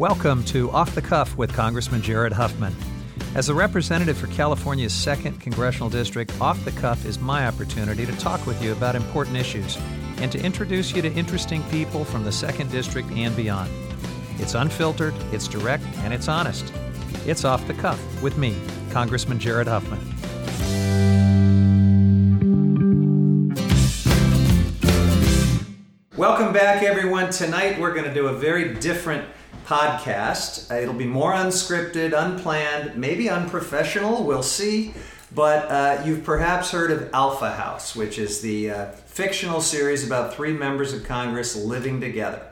Welcome to Off the Cuff with Congressman Jared Huffman. As a representative for California's 2nd Congressional District, Off the Cuff is my opportunity to talk with you about important issues and to introduce you to interesting people from the 2nd District and beyond. It's unfiltered, it's direct, and it's honest. It's Off the Cuff with me, Congressman Jared Huffman. Welcome back, everyone. Tonight we're going to do a very different podcast. It'll be more unscripted, unplanned, maybe unprofessional. We'll see. But uh, you've perhaps heard of Alpha House, which is the uh, fictional series about three members of Congress living together.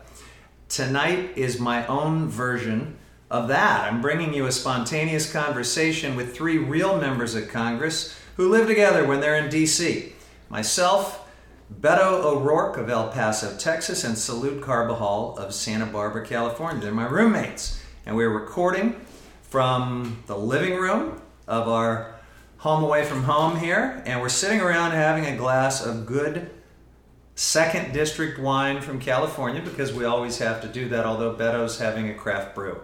Tonight is my own version of that. I'm bringing you a spontaneous conversation with three real members of Congress who live together when they're in D.C. Myself, Beto O'Rourke of El Paso, Texas, and Salud Carbajal of Santa Barbara, California. They're my roommates, and we're recording from the living room of our home away from home here, and we're sitting around having a glass of good second district wine from California because we always have to do that, although Beto's having a craft brew.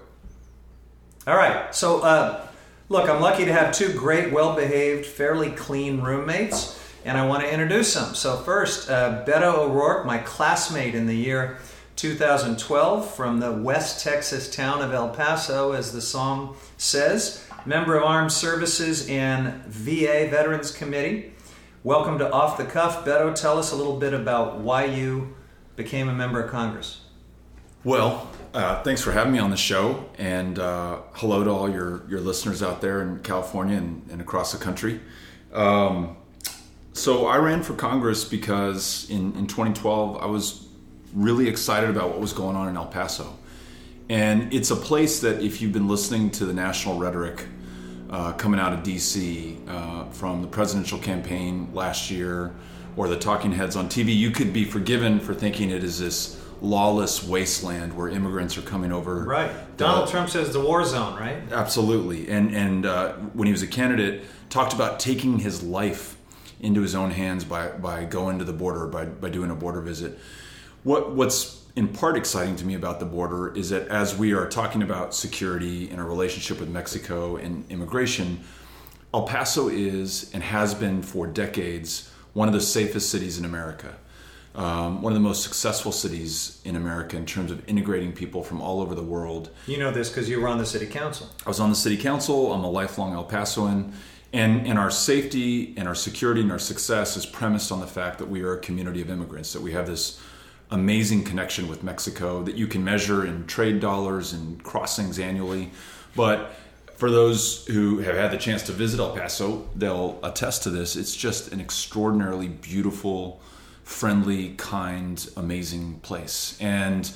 All right, so uh, look, I'm lucky to have two great, well behaved, fairly clean roommates and I want to introduce them. So, first, uh, Beto O'Rourke, my classmate in the year 2012 from the West Texas town of El Paso, as the song says, member of Armed Services and VA Veterans Committee. Welcome to Off the Cuff. Beto, tell us a little bit about why you became a member of Congress. Well, uh, thanks for having me on the show, and uh, hello to all your, your listeners out there in California and, and across the country. Um, so I ran for Congress because in, in 2012 I was really excited about what was going on in El Paso. And it's a place that, if you've been listening to the national rhetoric uh, coming out of DC uh, from the presidential campaign last year or the talking heads on TV, you could be forgiven for thinking it is this lawless wasteland where immigrants are coming over. Right. Donald Trump says the war zone, right? Absolutely. And and uh, when he was a candidate, talked about taking his life into his own hands by, by going to the border, by, by doing a border visit. What, what's in part exciting to me about the border is that as we are talking about security and our relationship with Mexico and immigration, El Paso is and has been for decades one of the safest cities in America. Um, one of the most successful cities in America in terms of integrating people from all over the world. You know this because you were on the city council. I was on the city council. I'm a lifelong El Pasoan. And, and our safety and our security and our success is premised on the fact that we are a community of immigrants, that we have this amazing connection with Mexico that you can measure in trade dollars and crossings annually. But for those who have had the chance to visit El Paso, they'll attest to this. It's just an extraordinarily beautiful, friendly, kind, amazing place. And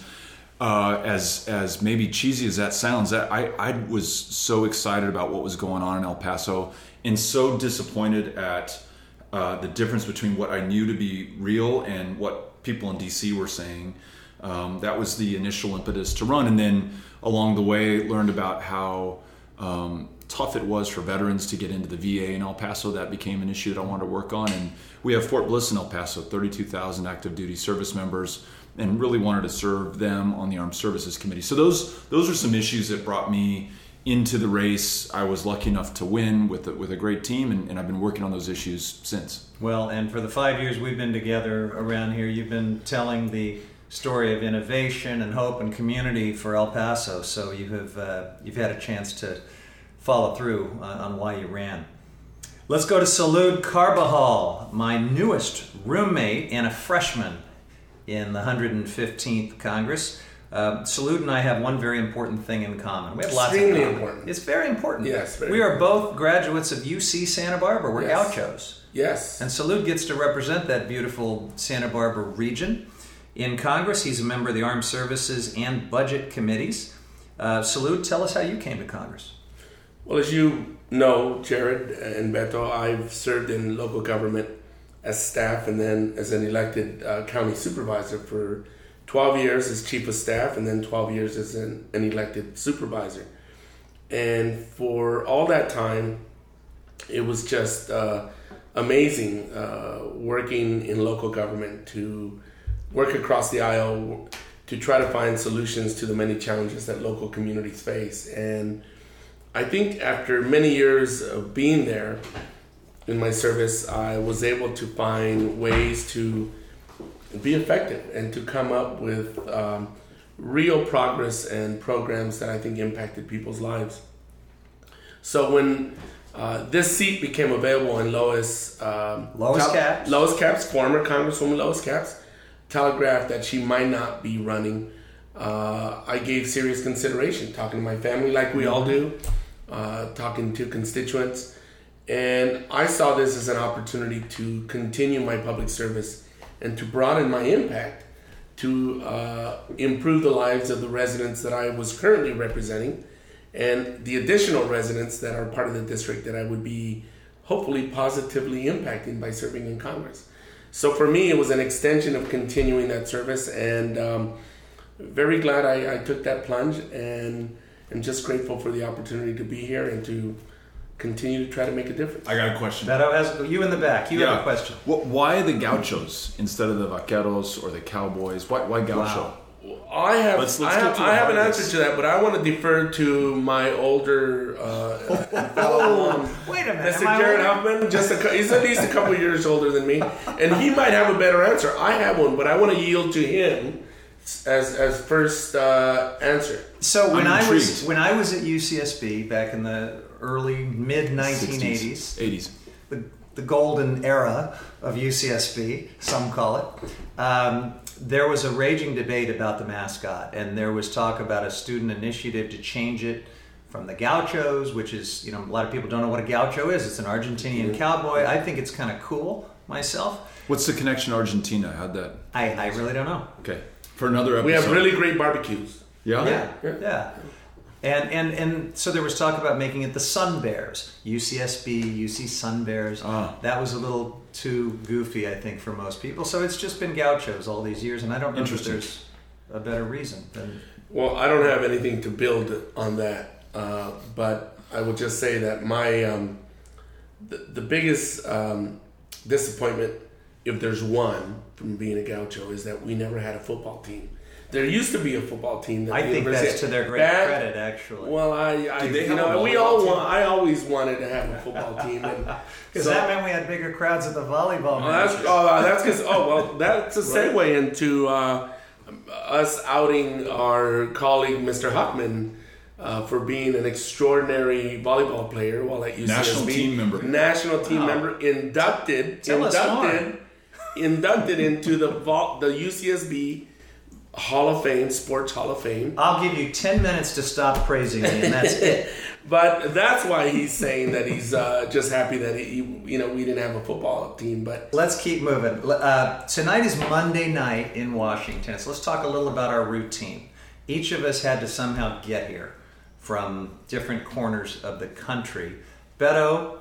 uh, as as maybe cheesy as that sounds, that I, I was so excited about what was going on in El Paso and so disappointed at uh, the difference between what I knew to be real and what people in DC were saying. Um, that was the initial impetus to run, and then along the way, learned about how um, tough it was for veterans to get into the VA in El Paso. That became an issue that I wanted to work on, and we have Fort Bliss in El Paso, 32,000 active duty service members, and really wanted to serve them on the Armed Services Committee. So those those are some issues that brought me into the race. I was lucky enough to win with a, with a great team, and, and, I've been working on those issues since. Well, and for the five years we've been together around here, you've been telling the story of innovation and hope and community for El Paso. So you have uh, you've had a chance to follow through on, on why you ran. Let's go to Salud Carbajal, my newest roommate and a freshman in the 115th Congress. Uh, Salud and I have one very important thing in common. We have Extremely lots of important. It's very important. Yes, very we are both graduates of UC Santa Barbara. We're yes. gauchos. Yes. And Salud gets to represent that beautiful Santa Barbara region. In Congress, he's a member of the Armed Services and Budget Committees. Uh, Salud, tell us how you came to Congress. Well, as you know, Jared and Beto, I've served in local government as staff and then as an elected uh, county supervisor for 12 years as chief of staff and then 12 years as an, an elected supervisor. And for all that time, it was just uh, amazing uh, working in local government to work across the aisle to try to find solutions to the many challenges that local communities face. And I think after many years of being there in my service, I was able to find ways to be effective and to come up with um, real progress and programs that I think impacted people's lives. So when uh, this seat became available in Lois, um, Lois Tel- Capps. Lois Capps, former Congresswoman Lois Capps, telegraphed that she might not be running. Uh, I gave serious consideration, talking to my family like we all do, uh, talking to constituents, and I saw this as an opportunity to continue my public service and to broaden my impact to uh, improve the lives of the residents that I was currently representing and the additional residents that are part of the district that I would be hopefully positively impacting by serving in Congress. So for me, it was an extension of continuing that service, and um, very glad I, I took that plunge, and I'm just grateful for the opportunity to be here and to continue to try to make a difference. I got a question. Beto has you in the back. You have a question. Wh- Why the gauchos instead of the vaqueros or the cowboys? Why, why gaucho? Wow. I have Let's- let's I get have, to the I have an answer to that, but I want to defer to my older uh, fellow Wait a minute. Mr. Jared older? Huffman. Just a, he's at least a couple years older than me, and he might have a better answer. I have one, but I want to yield to him as as first uh, answer. So when I'm was when I was at UCSB back in the early mid 1980s, 80s. the, the golden era of UCSB, some call it, um, there was a raging debate about the mascot, and there was talk about a student initiative to change it from the gauchos, which is, you know, a lot of people don't know what a gaucho is. It's an Argentinian cowboy. I think it's kind of cool myself. What's the connection Argentina? How'd that? I, I really don't know. Okay. For another episode. We have really great barbecues. Yeah? Yeah, Yeah. yeah. And, and and so there was talk about making it the Sun Bears, UCSB, UC Sun Bears. Ah. That was a little too goofy, I think, for most people. So it's just been gauchos all these years, and I don't know if there's a better reason than Well, I don't have anything to build on that, uh, but I will just say that my um, the, the biggest um, disappointment, if there's one from being a gaucho, is that we never had a football team. There used to be a football team. That I the think university that's to their great That- credit, actually. Well, I, I they you know, we all want. I always wanted to have a football team, Because so- that meant we had bigger crowds at the volleyball Oh, that's matches. oh, that's because oh well, that's a segue into uh, us outing our colleague Mr. Huffman uh, for being an extraordinary volleyball player while at UCSB. National team member. National team Wow. member, inducted, Tell us inducted, inducted into the vol- the UCSB Hall of Fame, Sports Hall of Fame. I'll give you 10 minutes to stop praising me, and that's it. But that's why he's saying that he's uh, just happy that he, you know we didn't have a football team, but. Let's keep moving. Uh, tonight is Monday night in Washington, so let's talk a little about our routine. Each of us had to somehow get here from different corners of the country. Beto,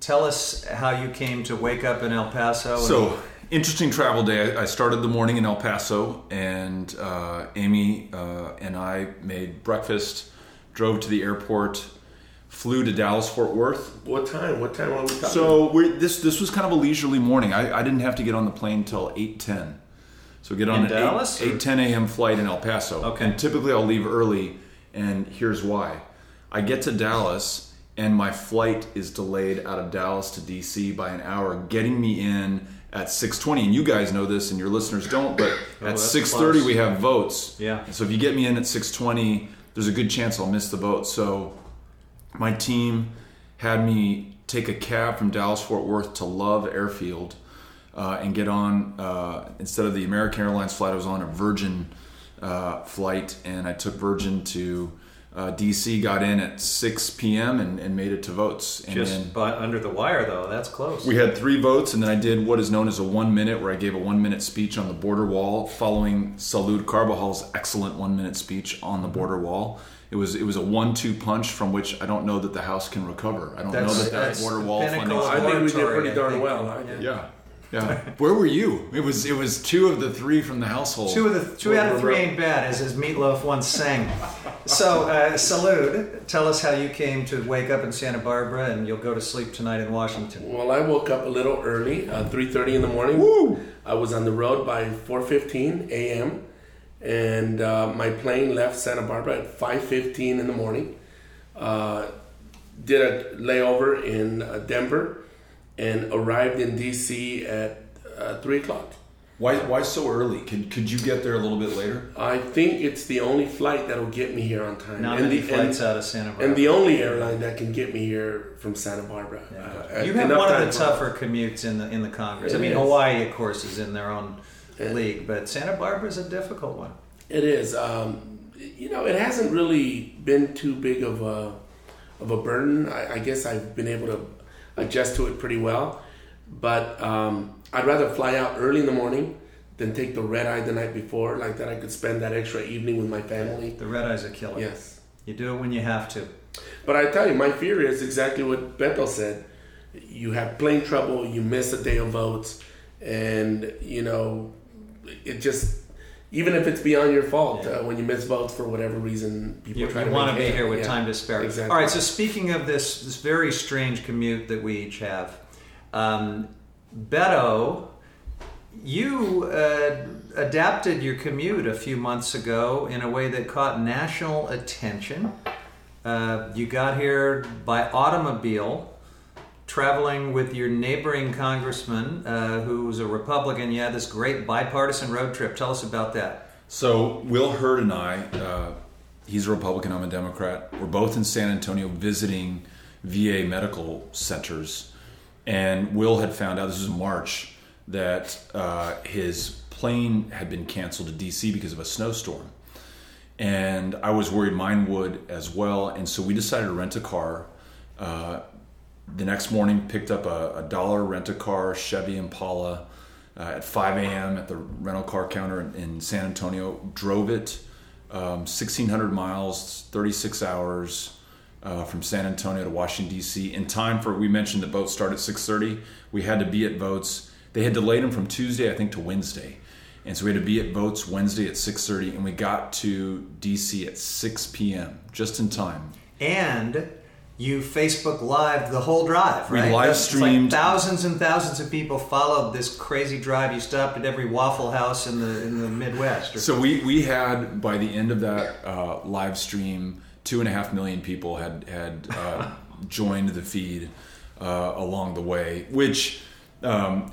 tell us how you came to wake up in El Paso. and- So, interesting travel day. I I started the morning in El Paso, and uh, Amy uh, and I made breakfast, drove to the airport, flew to Dallas Fort Worth. What time? What time are we talking? So we're, this this was kind of a leisurely morning. I, I didn't have to get on the plane till eight ten. So get on In an Dallas, or- 8, 8 10 a.m. flight in El Paso. Okay. And typically I'll leave early, and here's why. I get to Dallas, and my flight is delayed out of Dallas to DC by an hour, getting me in at 6:20. And you guys know this, and your listeners don't, but Oh, at 6:30 close. we have votes. Yeah. And so if you get me in at 6:20, there's a good chance I'll miss the vote. So my team had me take a cab from Dallas Fort Worth to Love Airfield uh, and get on uh, instead of the American Airlines flight. I was on a Virgin uh, flight, and I took Virgin to uh, DC. Got in at 6 p.m. and, and made it to votes. And just then by, under the wire, though, that's close. we had three votes, and then I did what is known as a one minute, where I gave a one minute speech on the border wall, following Salud Carbajal's excellent one minute speech on the border wall. It was it was a one two punch from which I don't know that the House can recover. I don't know that that border wall pinnacle funding. of I think we did pretty darn well. I did. Yeah, yeah. Where were you? It was it was two of the three from the household. Two of the two out of three ain't bad, as his Meat Loaf once sang. So, uh, Salud, tell us how you came to wake up in Santa Barbara, and you'll go to sleep tonight in Washington. Well, I woke up a little early, uh, three thirty in the morning. Woo! I was on the road by four fifteen a.m. and uh, my plane left Santa Barbara at 5:15 in the morning. Uh, did a layover in uh, Denver, and arrived in DC at uh, three o'clock. Why, why so early? Could, could you get there a little bit later? I think it's the only flight that'll get me here on time. Not and many the, flights and, out of Santa Barbara. and the only airline that can get me here from Santa Barbara. Yeah. Uh, you have enough one of the for- tougher commutes in the in the Congress. I mean, is. Hawaii, of course, is in their own Yeah. league, but Santa Barbara is a difficult one. It is. Um, you know, it hasn't really been too big of a of a burden. I, I guess I've been able to adjust to it pretty well. But um, I'd rather fly out early in the morning than take the red eye the night before, like that. I could spend that extra evening with my family. The red eye's a killer. Yes. You do it when you have to. But I tell you, my fear is exactly what Beto said. You have plane trouble, you miss a day of votes, and you know, it just even if it's beyond your fault Yeah. uh, when you miss votes for whatever reason, people You, try you to want to be here with Yeah, time to spare. Exactly. All right. So speaking of this this very strange commute that we each have, um, Beto, you uh, adapted your commute a few months ago in a way that caught national attention. Uh, you got here by automobile, traveling with your neighboring congressman, uh, who's a Republican. You had this great bipartisan road trip. Tell us about that. So Will Hurd and I, uh, he's a Republican, I'm a Democrat. We're both in San Antonio visiting VA medical centers, and Will had found out this was March that uh, his plane had been canceled to DC because of a snowstorm, and I was worried mine would as well, and so we decided to rent a car. Uh, the next morning, picked up a, a dollar rent a car Chevy Impala uh, at 5 a.m. at the rental car counter in, in San Antonio. Drove it um, 1,600 miles, 36 hours uh, from San Antonio to Washington D.C. in time for we mentioned the boat start at 6:30. We had to be at votes. They had delayed them from Tuesday, I think, to Wednesday, and so we had to be at votes Wednesday at 6:30, and we got to D.C. at 6 p.m. just in time. and you Facebook Live the whole drive, right? We live streamed- Like thousands and thousands of people followed this crazy drive. You stopped at every Waffle House in the in the Midwest. So we we had by the end of that uh, live stream, two and a half million people had had uh, joined the feed uh, along the way, which, um,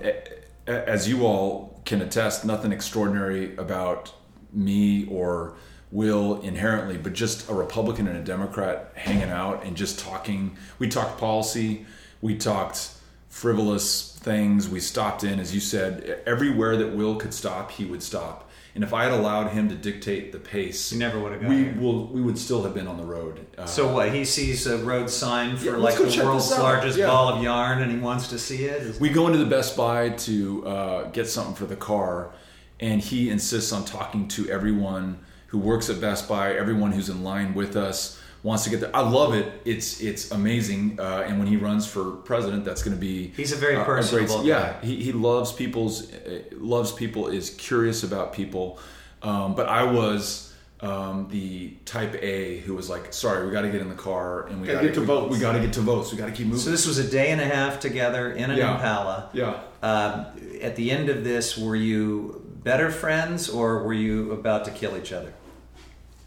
as you all can attest, nothing extraordinary about me or Will inherently, but just a Republican and a Democrat hanging out and just talking. We talked policy, we talked frivolous things. We stopped in, as you said, everywhere that Will could stop, he would stop. And if I had allowed him to dictate the pace, You never would have we here. will we would still have been on the road. Uh, So what? He sees a road sign for Yeah, like the world's largest Yeah. ball of yarn, and he wants to see it. Is- we go into the Best Buy to uh, get something for the car, and he insists on talking to everyone who works at Best Buy, everyone who's in line with us wants to get there. I love it. It's it's amazing. Uh, and when he runs for president, that's going to be He's a very uh, great- personable yeah, he, he loves people's uh, loves people is curious about people. Um, but I was um, the type A who was like, sorry, we got to get in the car and we Gotta got get to we, votes. We got to get to votes. We got to keep moving. So this was a day and a half together in an Yeah. Impala. yeah. Um, at the end of this, were you better friends, or were you about to kill each other?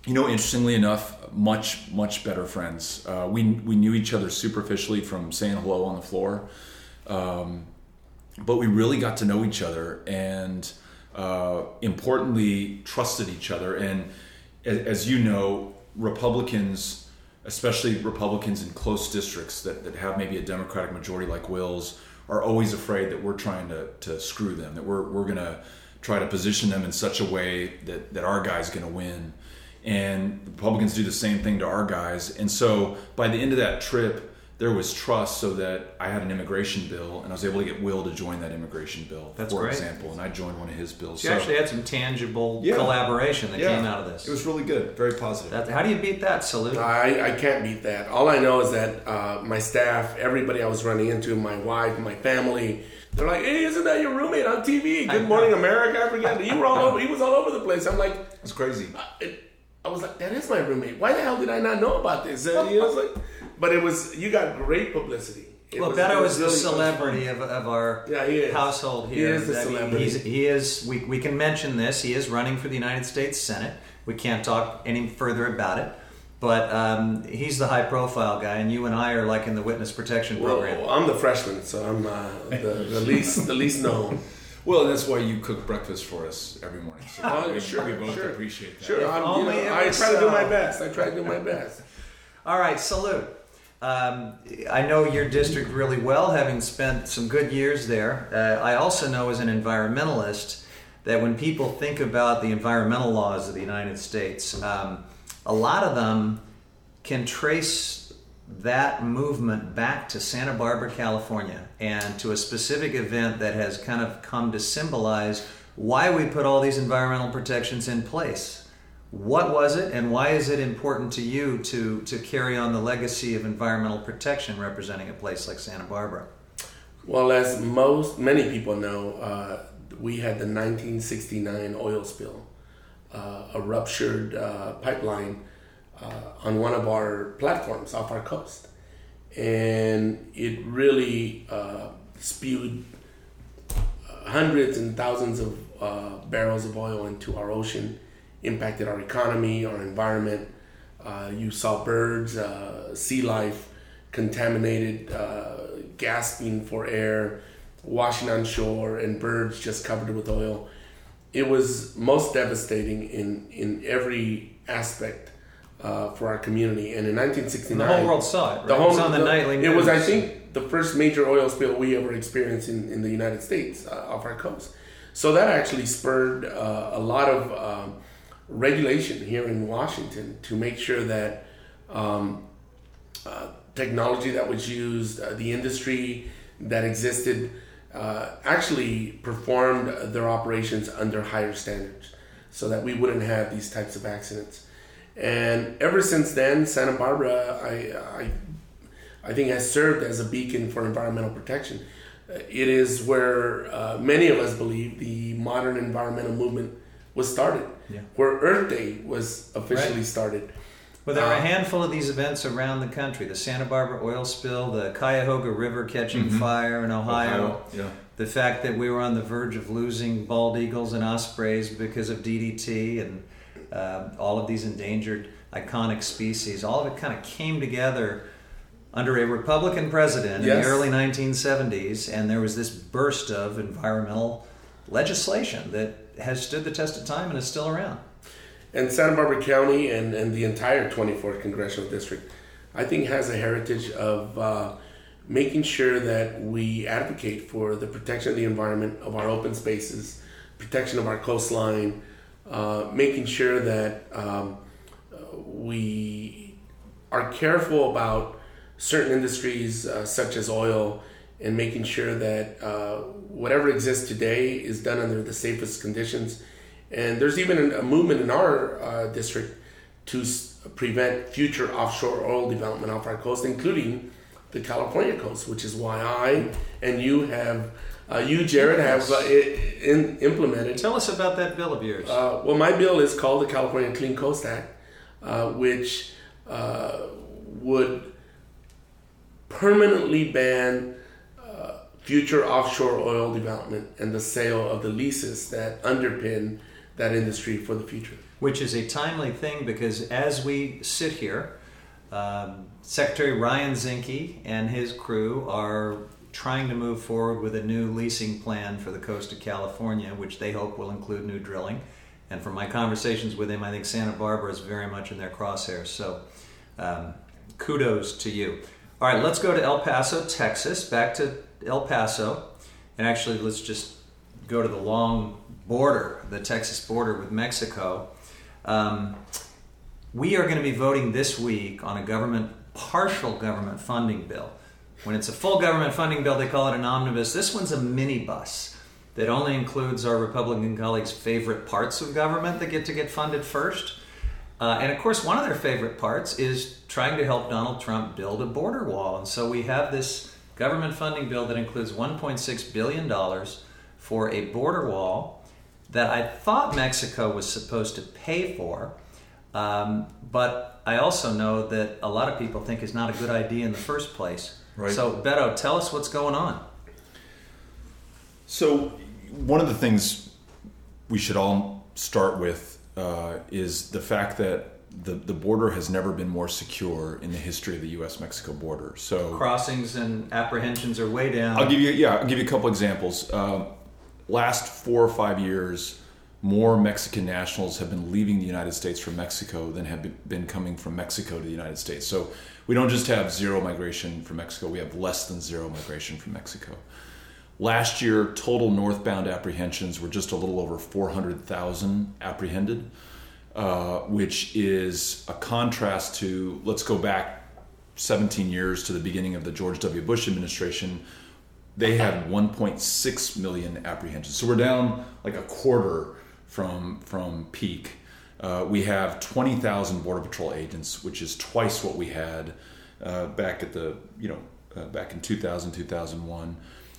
You know, interestingly enough, much much better friends. Uh, we we knew each other superficially from saying hello on the floor, um, but we really got to know each other, and uh, importantly, trusted each other. And as, as you know, Republicans, especially Republicans in close districts that, that have maybe a Democratic majority like Will's, are always afraid that we're trying to, to screw them, that we're, we're going to try to position them in such a way that, that our guy's going to win. And Republicans do the same thing to our guys. And so by the end of that trip, there was trust so that I had an immigration bill and I was able to get Will to join that immigration bill, That's for great. example. And I joined one of his bills. You So- actually had some tangible Yeah. collaboration that Yeah. came out of this. It was really good, very positive. That- how do you beat that, Salud? I, I can't beat that. All I know is that uh, my staff, everybody I was running into, my wife, my family, they're like, "Hey, isn't that your roommate on TV? Good Morning America." I forget. You were all over. He was all over the place. I'm like, It's crazy. it, I was like, that is my roommate. Why the hell did I not know about this? Uh, you know, like, but it was you got great publicity, It well, was- Beto it was is the celebrity of, of our Yeah, he is. household He here. is the I mean, celebrity. he's, he is. We, we can mention this. He is running for the United States Senate. We can't talk any further about it, but um, he's the high-profile guy, and you and I are like in the witness protection program. Well, I'm the freshman, so I'm uh, the, the least the least known. Well, that's why you cook breakfast for us every morning. So Oh, we, sure, we both sure. appreciate that. Sure, I'm, you know, I was try to do my best. I try to do my best. All right, Salud. Um, I know your district really well, having spent some good years there. Uh, I also know as an environmentalist that when people think about the environmental laws of the United States, um, a lot of them can trace that movement back to Santa Barbara, California, and to a specific event that has kind of come to symbolize why we put all these environmental protections in place. What was it, and why is it important to you to, to carry on the legacy of environmental protection representing a place like Santa Barbara? Well, as most many people know, uh, we had the 1969 oil spill, a ruptured uh, pipeline uh, on one of our platforms off our coast, and it really uh, spewed hundreds and thousands of uh, barrels of oil into our ocean, impacted our economy, our environment. Uh, you saw birds, uh, sea life contaminated, uh, gasping for air, washing on shore, and birds just covered with oil. It was most devastating in, in every aspect uh, for our community. And in 1969, And the whole world saw it. Right? the it whole was on the, the- nightly news. It was, I think, the first major oil spill we ever experienced in, in the United States uh, off our coast. So that actually spurred uh, a lot of um, regulation here in Washington to make sure that um, uh, technology that was used, uh, the industry that existed, uh, actually performed their operations under higher standards so that we wouldn't have these types of accidents. And ever since then, Santa Barbara, I, I, I think, has served as a beacon for environmental protection. Uh, It is where uh, many of us believe the modern environmental movement was started, Yeah. where Earth Day was officially Right. started. Well, there are a Uh, handful of these events around the country the Santa Barbara oil spill, the Cuyahoga River catching fire in Ohio, Yeah. the fact that we were on the verge of losing bald eagles and ospreys because of DDT and uh, all of these endangered iconic species, all of it kind of came together under a Republican president in the early 1970s, and there was this burst of environmental legislation that has stood the test of time and is still around. And Santa Barbara County and, and the entire 24th Congressional District, I think, has a heritage of uh, making sure that we advocate for the protection of the environment, of our open spaces, protection of our coastline, uh, making sure that um, we are careful about certain industries uh, such as oil and making sure that uh, whatever exists today is done under the safest conditions. And there's even a movement in our uh, district to s- prevent future offshore oil development off our coast, including the California coast, which is why I and you have, uh, you Jared, have uh, in, implemented Tell us about that bill of yours. uh, well, my bill is called the California Clean Coast Act, uh, which uh, would permanently ban uh, future offshore oil development and the sale of the leases that underpin that industry for the future. which is a timely thing because as we sit here, um, Secretary Ryan Zinke and his crew are trying to move forward with a new leasing plan for the coast of California, which they hope will include new drilling. And from my conversations with him, I think Santa Barbara is very much in their crosshairs. So um, kudos to you. All right, let's go to El Paso, Texas. Back to El Paso. And actually, let's just go to the long border, the Texas border with Mexico. Um, we are going to be voting this week on a government partial government funding bill. When it's a full government funding bill, they call it an omnibus. This one's a minibus that only includes our Republican colleagues' favorite parts of government that get to get funded first. Uh, and of course, one of their favorite parts is trying to help Donald Trump build a border wall. And so we have this government funding bill that includes $1.6 billion for a border wall that I thought Mexico was supposed to pay for. Um, but I also know that a lot of people think is not a good idea in the first place. Right. So, Beto, tell us what's going on. So, one of the things we should all start with uh, is the fact that the, the border has never been more secure in the history of the U.S. Mexico border. So, Crossings and apprehensions are way down. I'll give you yeah, I'll give you a couple examples. Uh, last four or five years, more Mexican nationals have been leaving the United States from Mexico than have been coming from Mexico to the United States. So we don't just have zero migration from Mexico; we have less than zero migration from Mexico. Last year, total northbound apprehensions were just a little over 400,000 apprehended, uh, which is a contrast to, let's go back 17 years to the beginning of the George W. Bush administration. They had 1.6 million apprehensions. So we're down like a quarter from, from peak. Uh, we have 20,000 Border Patrol agents, which is twice what we had uh, back at the, you know, uh, back in 2000, 2001.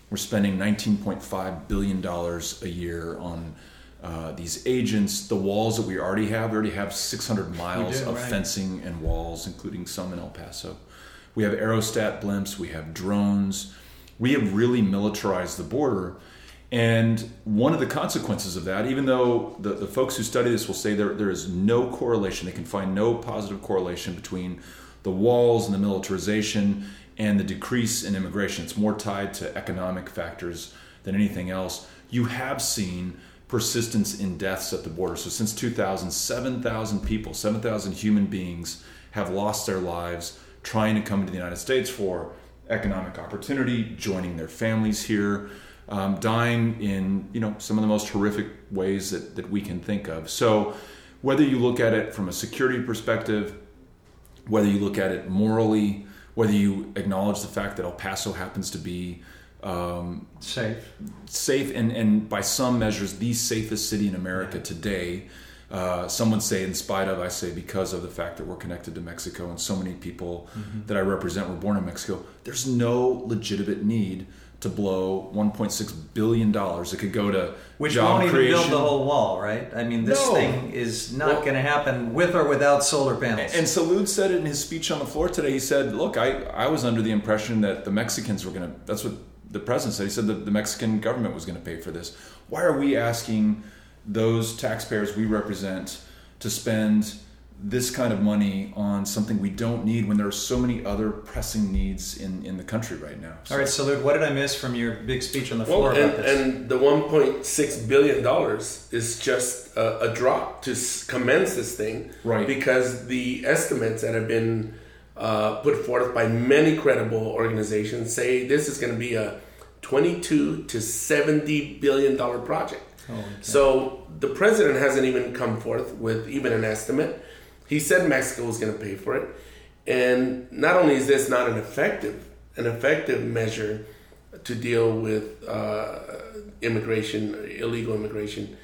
We're spending $19.5 billion a year on uh, these agents. The walls that we already have, we already have 600 miles do, of right. fencing and walls, including some in El Paso. We have aerostat blimps, we have drones. We have really militarized the border. And one of the consequences of that, even though the, the folks who study this will say there, there is no correlation, they can find no positive correlation between the walls and the militarization and the decrease in immigration. It's more tied to economic factors than anything else. You have seen persistence in deaths at the border. So since 2000, 7,000 people, 7,000 human beings have lost their lives trying to come to the United States for economic opportunity, joining their families here, um, dying in you know some of the most horrific ways that, that we can think of. So whether you look at it from a security perspective, whether you look at it morally, whether you acknowledge the fact that El Paso happens to be um, Safe. safe and, and by some measures the safest city in America today. Uh, some say in spite of, I say because of the fact that we're connected to Mexico and so many people Mm-hmm. that I represent were born in Mexico. There's no legitimate need to blow 1.6 billion dollars. It could go to Which job won't even creation. build the whole wall, right? I mean, this No. thing is not Well- going to happen with or without solar panels. And Salud said it in his speech on the floor today. He said, "Look, I, I was under the impression that the Mexicans were going to. That's what the president said. He said that the Mexican government was going to pay for this. Why are we asking those taxpayers we represent to spend this kind of money on something we don't need when there are so many other pressing needs in, in the country right now?" All right, Salud, what did I miss from your big speech on the Well, floor and, about this? and the 1.6 billion dollars is just a, a drop to commence this thing, Right. Because the estimates that have been uh, put forth by many credible organizations say this is going to be a 22 to 70 billion dollar project. So the president hasn't even come forth with even an estimate. He said Mexico was going to pay for it, and not only is this not an effective an effective measure to deal with uh, immigration, illegal immigration,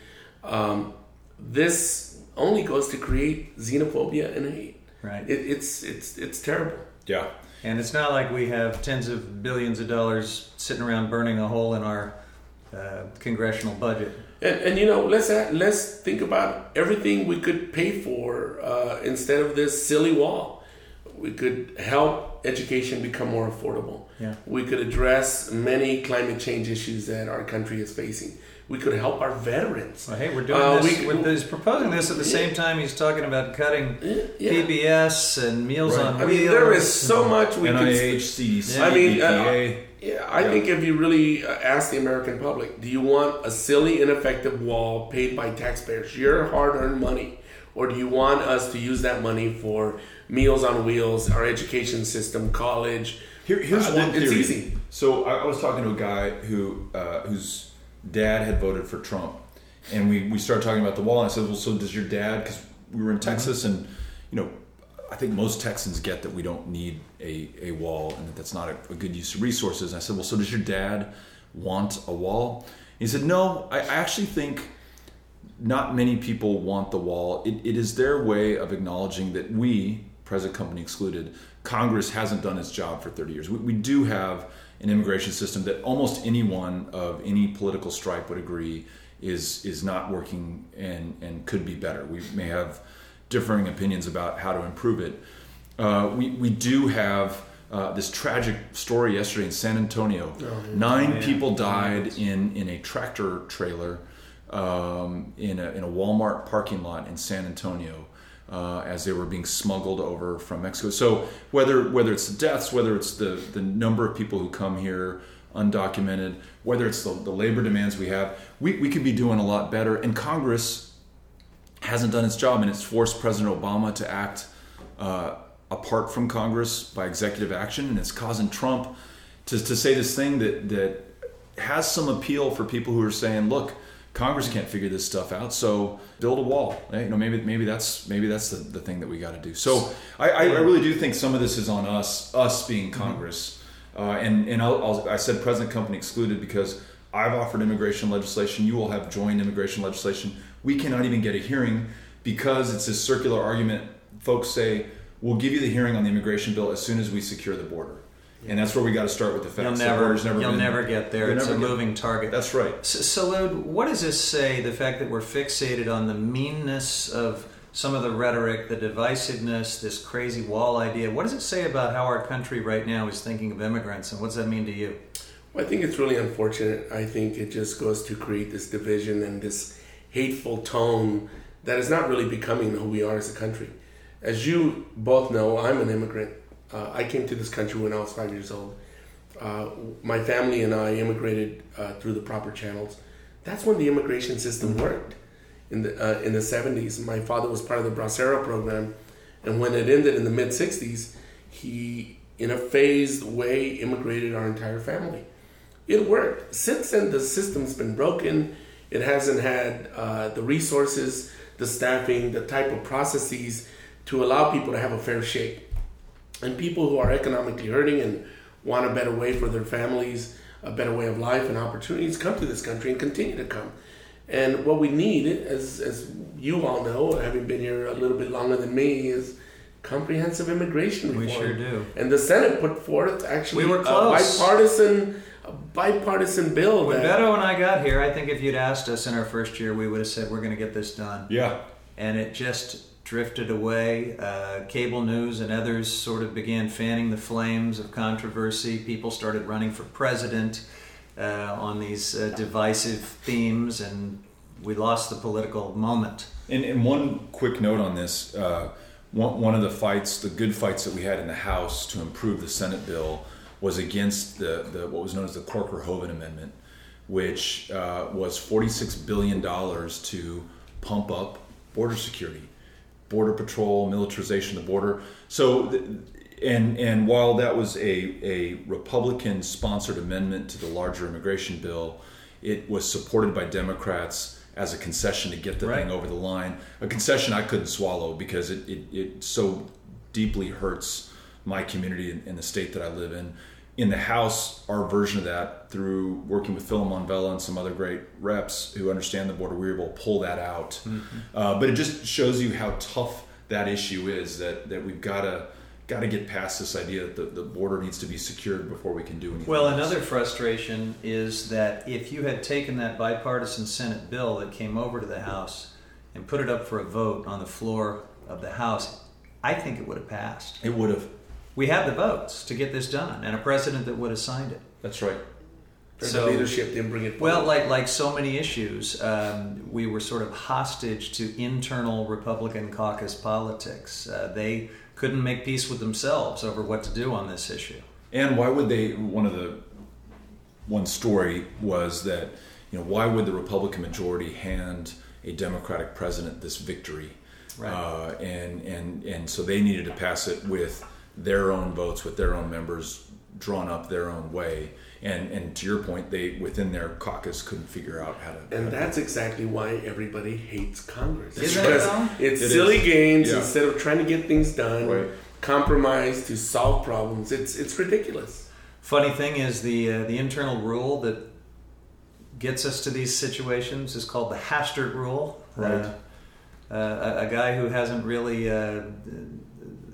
um, this only goes to create xenophobia and hate. Right. It, it's it's it's terrible. Yeah. And it's not like we have tens of billions of dollars sitting around burning a hole in our uh, congressional budget. And, and you know, let's a- let's think about everything we could pay for uh, instead of this silly wall. We could help education become more affordable. Yeah. We could address many climate change issues that our country is facing. We could help our veterans. Well, hey, we're doing Uh, this. we- with, he's proposing this at the same time he's talking about cutting Yeah. PBS and Meals Right. on I Wheels. mean, there is so much we could. NIH, CDC, I mean, uh, EPA. Yeah, I Yeah. think if you really uh, ask the American public, do you want a silly, ineffective wall paid by taxpayers, your hard-earned money, or do you want us to use that money for Meals on Wheels, our education system, college? Here, here's Uh, one it's easy. So I, I was talking to a guy who uh, whose dad had voted for Trump, and we we started talking about the wall. And I said, "Well, so does your dad?" Because we were in Texas, and you know, I think most Texans get that we don't need a, a wall, and that that's not a, a good use of resources. And I said, "Well, so does your dad want a wall?" He said, "No, I, I actually think." not many people want the wall. It, it is their way of acknowledging that we, present company excluded, Congress hasn't done its job for 30 years. We, we do have an immigration system that almost anyone of any political stripe would agree is is not working and and could be better. We may have differing opinions about how to improve it. Uh, we we do have uh, this tragic story yesterday in San Antonio. Oh, Nine yeah. people died in, in a tractor trailer um, in, a, in a Walmart parking lot in San Antonio. Uh, as they were being smuggled over from Mexico. So whether whether it's the deaths, whether it's the, the number of people who come here undocumented, whether it's the, the labor demands we have, we, we could be doing a lot better. And Congress hasn't done its job, and it's forced President Obama to act uh, apart from Congress by executive action, and it's causing Trump to, to say this thing that that has some appeal for people who are saying, "Look, Congress can't figure this stuff out, so build a wall." Right? You know, maybe maybe that's maybe that's the, the thing that we got to do. So I, I, really do think some of this is on us, us being Congress, uh, and and I'll, I'll, I said President Company excluded because I've offered immigration legislation. You all have joined immigration legislation. We cannot even get a hearing because it's this circular argument. Folks say we'll give you the hearing on the immigration bill as soon as we secure the border, and that's where we got to start with the facts. You'll never, border's never you'll been- never get there. You'll It's a get- moving target. That's right. S- Salud, what does this say? The fact that we're fixated on the meanness of some of the rhetoric, the divisiveness, this crazy wall idea. What does it say about how our country right now is thinking of immigrants, and what does that mean to you? Well, I think it's really unfortunate. I think it just goes to create this division and this hateful tone that is not really becoming who we are as a country. As you both know, I'm an immigrant. Uh, I came to this country when I was five years old. Uh, my family and I immigrated uh, through the proper channels. That's when the immigration system worked. In the uh, in the 70s, my father was part of the Bracero program, and when it ended in the mid 60s, he, in a phased way, immigrated our entire family. It worked. Since then, the system's been broken. It hasn't had uh, the resources, the staffing, the type of processes to allow people to have a fair shake. And people who are economically hurting and want a better way for their families, a better way of life and opportunities come to this country and continue to come. And what we need, as, as you all know, having been here a little bit longer than me, is comprehensive immigration reform. We sure do. And the Senate put forth actually We were a bipartisan, a bipartisan bill When that Beto and I got here, I think if you'd asked us in our first year, we would have said we're going to get this done. Yeah. and it just drifted away. Uh, cable news and others sort of began fanning the flames of controversy. People started running for president uh, on these uh, divisive themes, and we lost the political moment. And, and one quick note on this: uh, one, one of the fights, the good fights that we had in the House to improve the Senate bill, was against the, the what was known as the Corker-Hoven Amendment, which uh, was forty-six billion dollars to pump up border security, border patrol, militarization of the border. So. and and while that was a, a Republican sponsored amendment to the larger immigration bill, it was supported by Democrats as a concession to get the Right. thing over the line. A concession I couldn't swallow because it, it, it so deeply hurts my community and, in the state that I live in. In the House, our version of that, through working with Philemon Vela and some other great reps who understand the border, we were able to pull that out. Uh, but it just shows you how tough that issue is. That that we've got to got to get past this idea that the, the border needs to be secured before we can do anything. Well, else. another frustration is that if you had taken that bipartisan Senate bill that came over to the House and put it up for a vote on the floor of the House, I think it would have passed. it would have. We had the votes to get this done, and a president that would have signed it. That's right. the leadership didn't bring it. Well, like like so many issues, um, we were sort of hostage to internal Republican caucus politics. Uh, they couldn't make peace with themselves over what to do on this issue. And why would they? One of the one story was that you know why would the Republican majority hand a Democratic president this victory? Right. Uh, and and and so they needed to pass it with their own votes, with their own members drawn up their own way. And and to your point, they within their caucus couldn't figure out how to. and that's exactly why everybody hates Congress. Isn't because it it's It silly is. games Yeah. instead of trying to get things done, Right. compromise to solve problems. It's it's ridiculous. Funny thing is the uh, the internal rule that gets us to these situations is called the Hastert rule. Right. Uh, uh, a, a guy who hasn't really uh,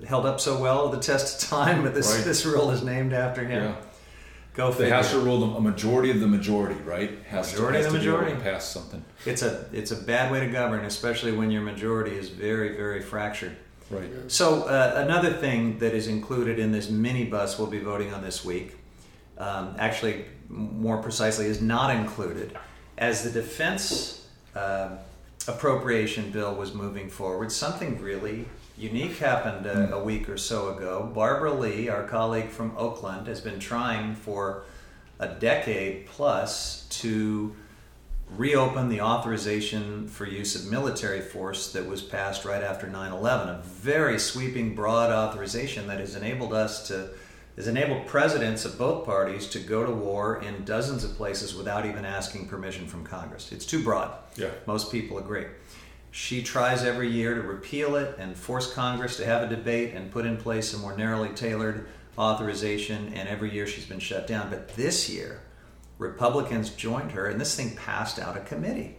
held up so well the test of time, but this Right. this rule is named after him. Yeah. Go The figure. Hastert rule, a majority of the majority, right? Has Majority to, of the to be able majority. to pass something. It's a it's a bad way to govern, especially when your majority is very very fractured. Right. So uh, another thing that is included in this mini bus we'll be voting on this week, um, actually more precisely, is not included. As the defense uh, appropriation bill was moving forward, something really unique happened a, a week or so ago. Barbara Lee, our colleague from Oakland, has been trying for a decade plus to reopen the authorization for use of military force that was passed right after 9-11 a very sweeping broad authorization that has enabled us to has enabled presidents of both parties to go to war in dozens of places without even asking permission from congress it's too broad Yeah. most people agree she tries every year to repeal it and force congress to have a debate and put in place a more narrowly tailored authorization and every year she's been shut down but this year Republicans joined her, and this thing passed out of committee.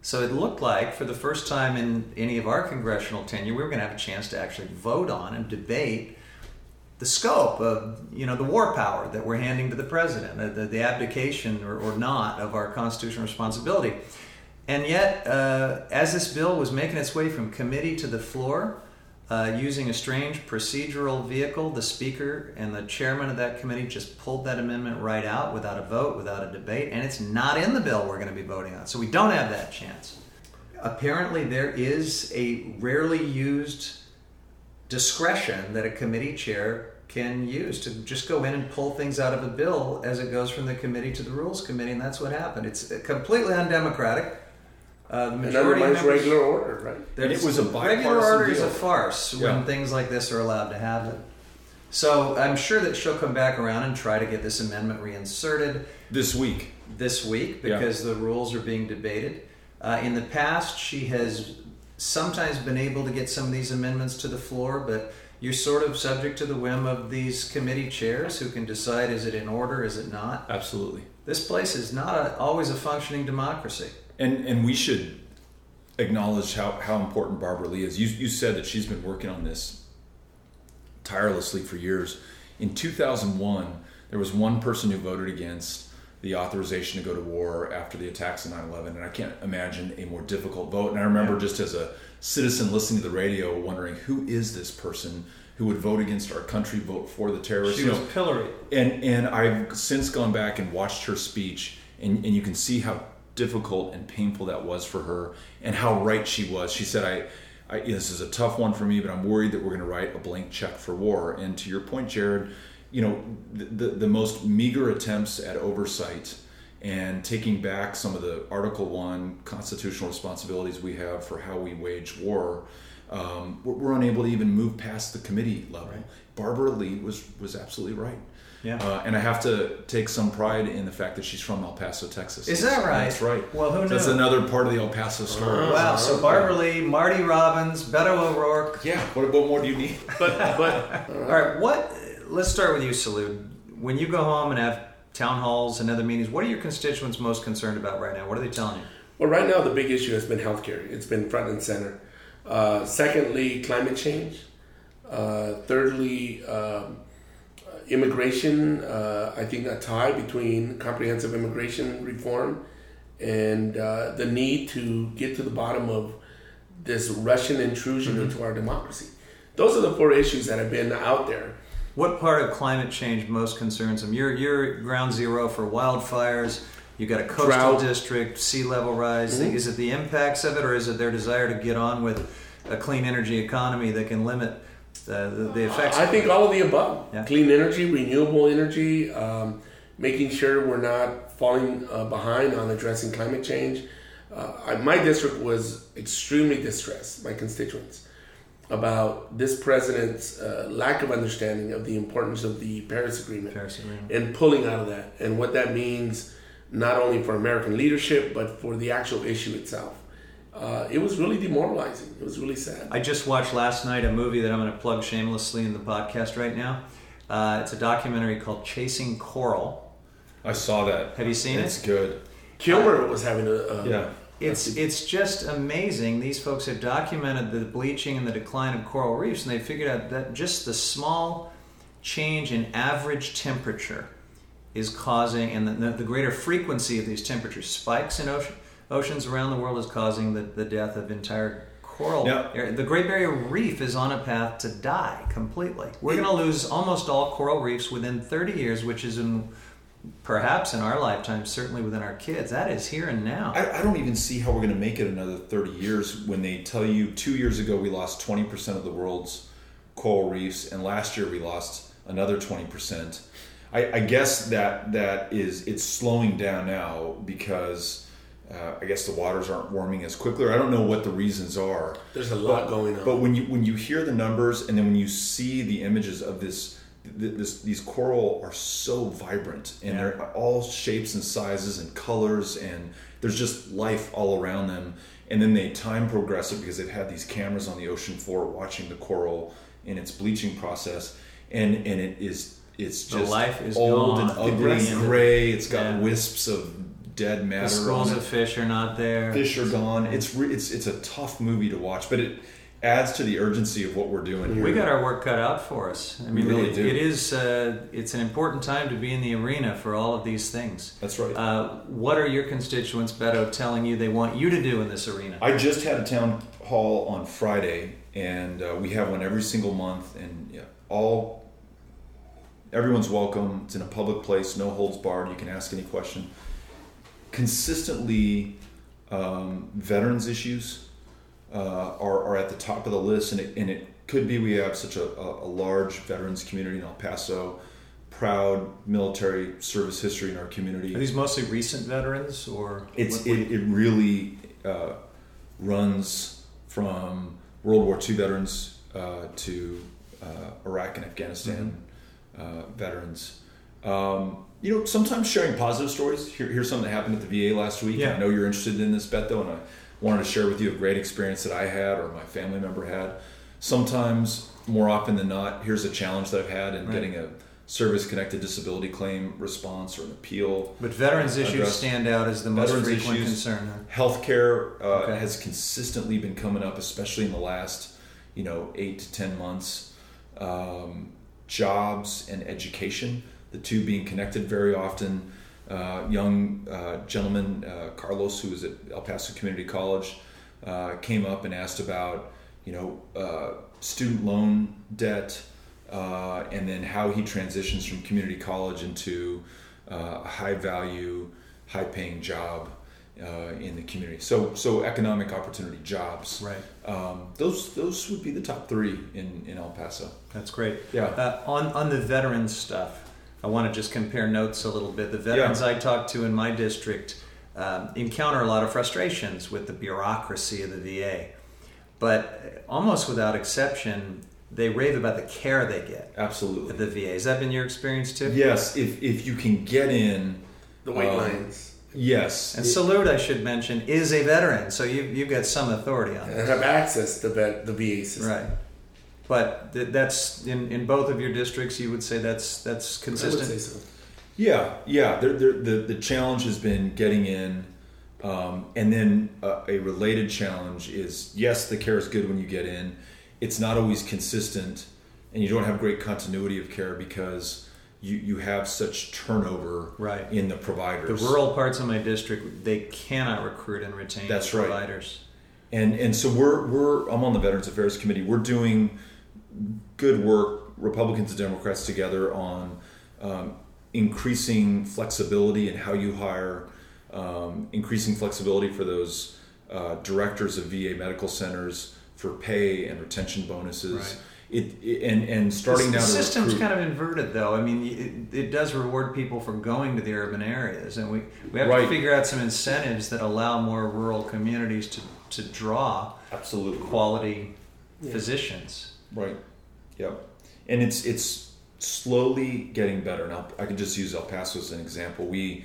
So it looked like, for the first time in any of our congressional tenure, we were going to have a chance to actually vote on and debate the scope of, you know, the war power that we're handing to the president, uh, the, the abdication or, or not of our constitutional responsibility. And yet, uh, as this bill was making its way from committee to the floor, uh, using a strange procedural vehicle, the speaker and the chairman of that committee just pulled that amendment right out without a vote, without a debate, and it's not in the bill we're going to be voting on. So we don't have that chance. Apparently, there is a rarely used discretion that a committee chair can use to just go in and pull things out of a bill as it goes from the committee to the rules committee, and that's what happened. It's completely undemocratic. Uh, the And majority undermines members- regular order, right? And it was a regular bipartisan order is a farce Yeah. when things like this are allowed to happen. So I'm sure that she'll come back around and try to get this amendment reinserted This week. this week Yeah. because the rules are being debated. Uh, in the past, she has sometimes been able to get some of these amendments to the floor, but you're sort of subject to the whim of these committee chairs who can decide is it in order, is it not. Absolutely. This place is not a, always a functioning democracy. And and we should acknowledge how, how important Barbara Lee is. You, you said that she's been working on this tirelessly for years. In 2001, there was one person who voted against the authorization to go to war after the attacks of 9-11 and i can't imagine a more difficult vote and i remember Yeah. just as a citizen listening to the radio wondering who is this person who would vote against our country vote for the terrorists She You was know, pilloried. and and I've since gone back and watched her speech, and, and you can see how difficult and painful that was for her, and how right she was. She said, "I, I this is a tough one for me, but I'm worried that we're going to write a blank check for war." And to your point, Jared, you know the the, the most meager attempts at oversight and taking back some of the Article One constitutional responsibilities we have for how we wage war. Um, we're, we're unable to even move past the committee level. Barbara Lee was was absolutely right. Yeah. Uh, and I have to take some pride in the fact that she's from El Paso, Texas. Is that right? That's right. Well, who knows? That's another part of the El Paso story. Wow, so Barbara Lee, Marty Robbins, Beto O'Rourke. Yeah. What, what more do you need? But but All right, what? Let's start with you, Salud. When you go home and have town halls and other meetings, what are your constituents most concerned about right now? What are they telling you? Well, right now the big issue has been healthcare. It's been front and center. Uh, secondly, climate change. Uh, thirdly, um, immigration. Uh, I think a tie between comprehensive immigration reform and uh, the need to get to the bottom of this Russian intrusion into our democracy. Those are the four issues that have been out there. What part of climate change most concerns them? You're, you're ground zero for wildfires. You've got a coastal Drought. district, sea level rise. Is it the impacts of it, or is it their desire to get on with a clean energy economy that can limit uh, the, the effects? I think all of the above: Yeah. clean energy, renewable energy, um, making sure we're not falling uh, behind on addressing climate change. Uh, I, my district was extremely distressed. My constituents about this president's uh, lack of understanding of the importance of the Paris Agreement Paris Agreement. and pulling out of that, and what that means not only for American leadership but for the actual issue itself. Uh, it was really demoralizing. It was really sad. I just watched last night a movie that I'm going to plug shamelessly in the podcast right now. Uh, it's a documentary called Chasing Coral. I saw that. Have you seen it's it? It's good. Kilmer was having a, a Yeah. It's it's just amazing. These folks have documented the bleaching and the decline of coral reefs, and they figured out that just the small change in average temperature is causing, and the, the greater frequency of these temperature spikes in ocean, oceans around the world is causing the, the death of entire coral, area- the Great Barrier Reef is on a path to die completely. We're going to lose almost all coral reefs within 30 years, which is in perhaps in our lifetime, certainly within our kids. That is here and now. I, I don't even see how we're going to make it another 30 years when they tell you two years ago we lost 20% of the world's coral reefs, and last year we lost another 20%. I, I guess that that is it's slowing down now because uh, I guess the waters aren't warming as quickly. Or I don't know what the reasons are. There's a lot But- going on. But when you when you hear the numbers and then when you see the images of this, this these coral are so vibrant and Yeah. they're all shapes and sizes and colors and there's just life all around them. And then they time progress it because they've had these cameras on the ocean floor watching the coral in its bleaching process, and and it is it's The just life is old gone. and ugly and gray. It's got Yeah. wisps of dead matter. the schools of fish are not there. fish are gone. It's re- it's it's a tough movie to watch, but it adds to the urgency of what we're doing here. We got our work cut out for us. I We mean, really it, do. it is. Uh, it's an important time to be in the arena for all of these things. That's right. Uh, what are your constituents, Beto, telling you they want you to do in this arena? I just had a town hall on Friday, and uh, we have one every single month, and yeah, all everyone's welcome. It's in a public place, no holds barred. You can ask any question. Consistently, um, veterans issues uh, are, are at the top of the list, and it, and it could be we have such a, a, large veterans community in El Paso, proud military service history in our community. Are these mostly recent veterans, or It's it, it really uh, runs from World War II veterans uh, to uh, Iraq and Afghanistan Mm-hmm. uh, veterans. Um, you know, sometimes sharing positive stories. Here, here's something that happened at the VA last week. Yeah. I know you're interested in this, Beto, and I wanted to share with you a great experience that I had or my family member had. Sometimes, more often than not, here's a challenge that I've had in Right. getting a service-connected disability claim response or an appeal. but veterans issues stand out as the most Veterans frequent issues. concern. Healthcare uh, Okay. has consistently been coming up, especially in the last, you know, eight to ten months. Um, jobs and education, the two being connected very often. Uh, young uh, gentleman, uh, Carlos, who was at El Paso Community College, uh, came up and asked about, you know, uh, student loan debt, uh, and then how he transitions from community college into uh, a high value, high paying job uh, in the community. So, so economic opportunity, jobs. Right. Um, those those would be the top three in, in El Paso. That's great. Yeah. Uh, on on the veterans stuff, I want to just compare notes a little bit. The veterans I talk to in my district um, encounter a lot of frustrations with the bureaucracy of the VA, but almost without exception, they rave about the care they get Absolutely. at the VA. Has that been your experience too? Yes, if if you can get in, the white um, lines yes, And It- Salud, I should mention, is a veteran, so you you've got some authority on it. and have access to the, the VA system. Right. But th- that's in, in both of your districts. You would say that's that's I would consistent. say so. Yeah, yeah. There, there, the the challenge has been getting in, um, and then uh, a related challenge is yes, the care is good when you get in. It's not always consistent, and you don't have great continuity of care because you you have such turnover Right. in the providers. The rural parts of my district, they cannot recruit and retain That's right. providers. and and so we're we're I'm on the Veterans Affairs Committee. We're doing good work, Republicans and Democrats together on um, increasing flexibility in how you hire, um, increasing flexibility for those uh, directors of VA medical centers for pay and retention bonuses. Right. It, it- and and starting the now to system's recruit. kind of inverted, though. I mean, it, it does reward people for going to the urban areas, and we, we have to figure out some incentives that allow more rural communities to, to draw absolutely quality physicians. Right. Yep. And it's it's slowly getting better. Now I can just use El Paso as an example. We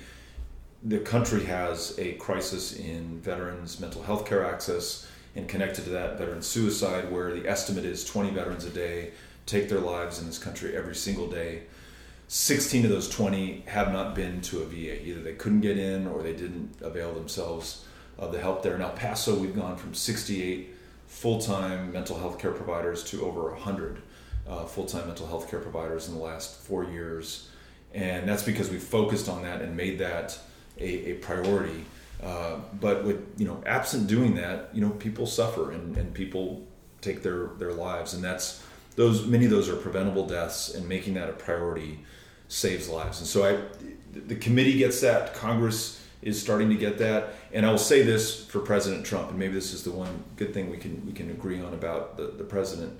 the country has a crisis in veterans mental health care access and connected to that veteran suicide where the estimate is 20 veterans a day take their lives in this country every single day 16 of those 20 have not been to a va either they couldn't get in or they didn't avail themselves of the help there in el paso we've gone from 68 full-time mental health care providers to over 100 uh, full-time mental health care providers in the last four years. And that's because we focused on that and made that a, a priority. Uh, but with you know, absent doing that, you know, people suffer and, and people take their their lives, and that's those many of those are preventable deaths, and making that a priority saves lives. And so I, the committee gets that, Congress is starting to get that, and I will say this for President Trump, and maybe this is the one good thing we can we can agree on about the the president.